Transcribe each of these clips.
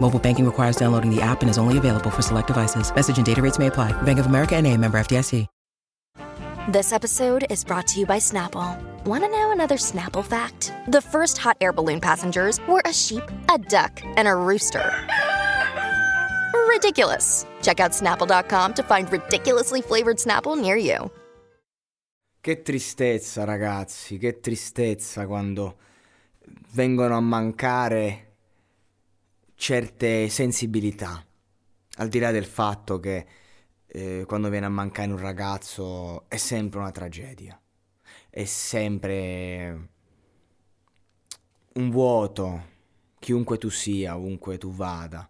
Mobile banking requires downloading the app and is only available for select devices. Message and data rates may apply. Bank of America and a member FDIC. This episode is brought to you by Snapple. Want to know another Snapple fact? The first hot air balloon passengers were a sheep, a duck, and a rooster. Ridiculous. Check out snapple.com to find ridiculously flavored Snapple near you. Che tristezza, ragazzi, che tristezza quando vengono a mancare certe sensibilità. Al di là del fatto che eh, quando viene a mancare un ragazzo è sempre una tragedia, è sempre un vuoto, chiunque tu sia, ovunque tu vada.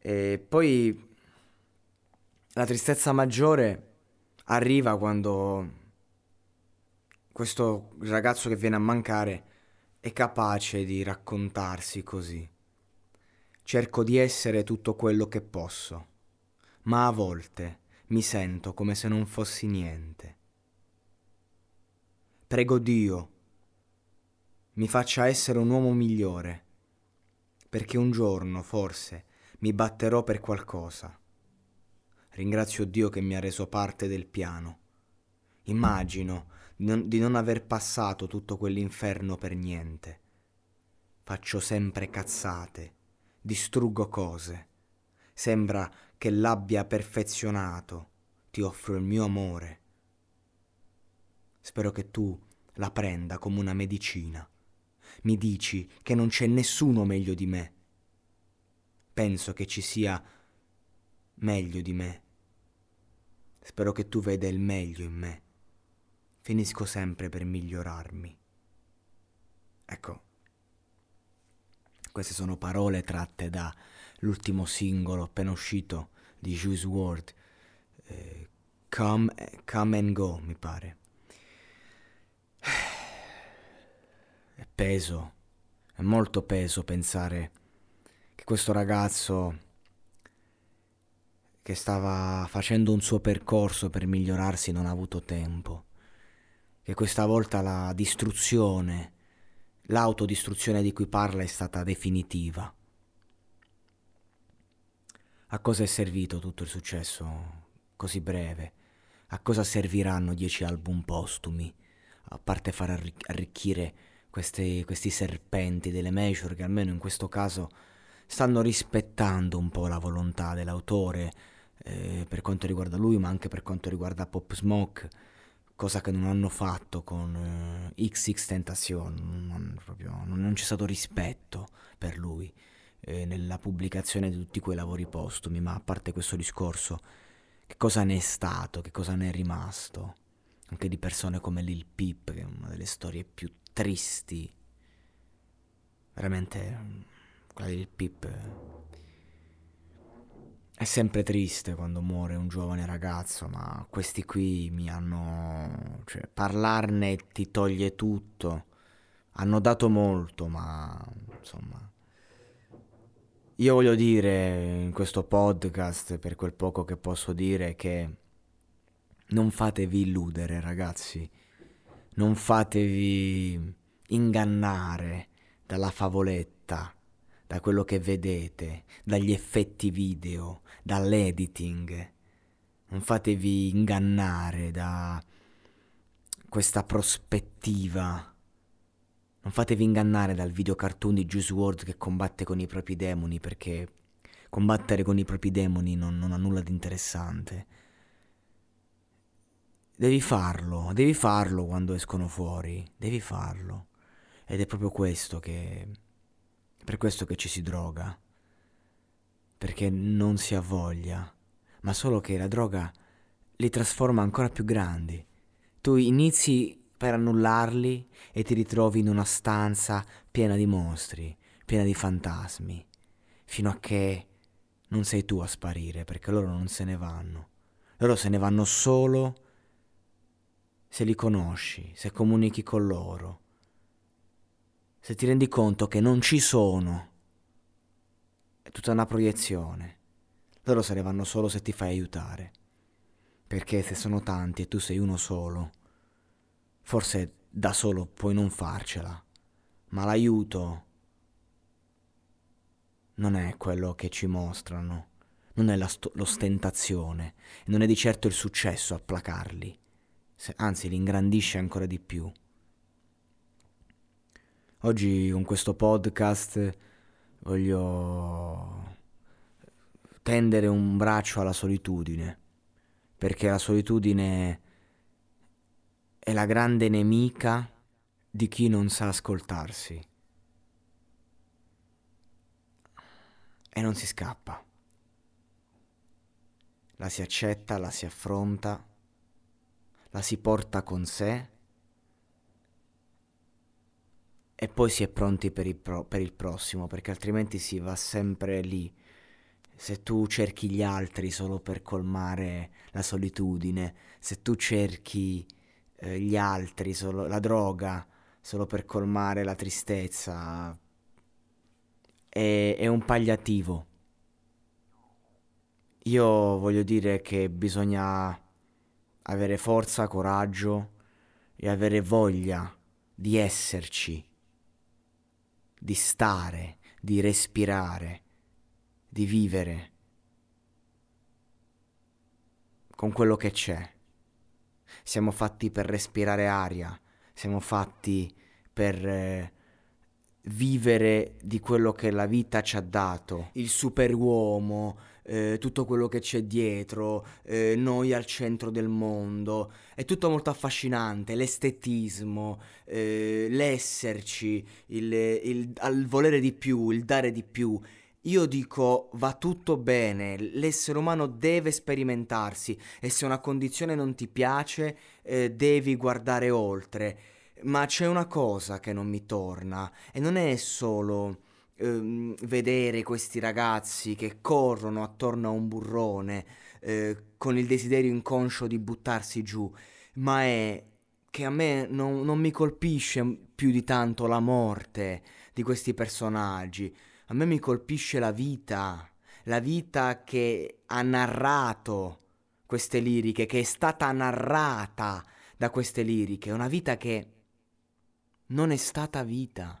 E poi la tristezza maggiore arriva quando questo ragazzo che viene a mancare è capace di raccontarsi così. Cerco di essere tutto quello che posso ma a volte mi sento come se non fossi niente. Prego Dio, mi faccia essere un uomo migliore, perché un giorno, forse, mi batterò per qualcosa. Ringrazio Dio che mi ha reso parte del piano. Immagino di non, aver passato tutto quell'inferno per niente. Faccio sempre cazzate, distruggo cose. Sembra che l'abbia perfezionato, ti offro il mio amore. Spero che tu la prenda come una medicina. Mi dici che non c'è nessuno meglio di me. Penso che ci sia meglio di me. Spero che tu veda il meglio in me. Finisco sempre per migliorarmi. Ecco, queste sono parole tratte da l'ultimo singolo appena uscito di Juice WRLD, eh, come, come and Go, mi pare. È peso, è molto peso pensare che questo ragazzo che stava facendo un suo percorso per migliorarsi non ha avuto tempo, che questa volta la distruzione, l'autodistruzione di cui parla è stata definitiva. A cosa è servito tutto il successo così breve? A cosa serviranno dieci album postumi? A parte far arricchire questi, questi serpenti delle major che almeno in questo caso stanno rispettando un po' la volontà dell'autore eh, per quanto riguarda lui, ma anche per quanto riguarda Pop Smoke, cosa che non hanno fatto con eh, XX Tentacion, non, proprio, non c'è stato rispetto per lui eh, nella pubblicazione di tutti quei lavori postumi, ma a parte questo discorso, che cosa ne è stato, che cosa ne è rimasto? Anche di persone come Lil Peep, che è una delle storie più tristi. Veramente, quella di Lil Peep è sempre triste quando muore un giovane ragazzo, ma questi qui mi hanno... cioè, parlarne ti toglie tutto. Hanno dato molto, ma insomma io voglio dire in questo podcast, per quel poco che posso dire, che non fatevi illudere, ragazzi. Non fatevi ingannare dalla favoletta, da quello che vedete, dagli effetti video, dall'editing. Non fatevi ingannare da questa prospettiva non fatevi ingannare dal video cartoon di Juice WRLD che combatte con i propri demoni perché combattere con i propri demoni non, non ha nulla di interessante. Devi farlo, devi farlo quando escono fuori, devi farlo. Ed è proprio questo che... per questo che ci si droga. Perché non si ha voglia, ma solo che la droga li trasforma ancora più grandi. Tu inizi per annullarli e ti ritrovi in una stanza piena di mostri, piena di fantasmi, fino a che non sei tu a sparire, perché loro non se ne vanno. Loro se ne vanno solo se li conosci, se comunichi con loro, se ti rendi conto che non ci sono. È tutta una proiezione. Loro se ne vanno solo se ti fai aiutare. Perché se sono tanti e tu sei uno solo, forse da solo puoi non farcela, ma l'aiuto non è quello che ci mostrano, non è st- l'ostentazione, non è di certo il successo a placarli, anzi li ingrandisce ancora di più. Oggi con questo podcast voglio tendere un braccio alla solitudine, perché la solitudine è la grande nemica di chi non sa ascoltarsi. E non si scappa. La si accetta, la si affronta, la si porta con sé e poi si è pronti per il, pro- per il prossimo, perché altrimenti si va sempre lì. Se tu cerchi gli altri solo per colmare la solitudine, se tu cerchi eh, gli altri, solo, la droga, solo per colmare la tristezza. È, è un pagliativo. Io voglio dire che bisogna avere forza, coraggio e avere voglia di esserci, di stare, di respirare, di vivere con quello che c'è. Siamo fatti per respirare aria, siamo fatti per eh, vivere di quello che la vita ci ha dato, il superuomo, eh, tutto quello che c'è dietro, eh, noi al centro del mondo, è tutto molto affascinante, l'estetismo, eh, l'esserci, il, il, il volere di più, il dare di più. Io dico va tutto bene, l'essere umano deve sperimentarsi e se una condizione non ti piace eh, devi guardare oltre. Ma c'è una cosa che non mi torna e non è solo ehm, vedere questi ragazzi che corrono attorno a un burrone eh, con il desiderio inconscio di buttarsi giù, ma è che a me non, non mi colpisce più di tanto la morte di questi personaggi a me mi colpisce la vita, la vita che ha narrato queste liriche, che è stata narrata da queste liriche, una vita che non è stata vita.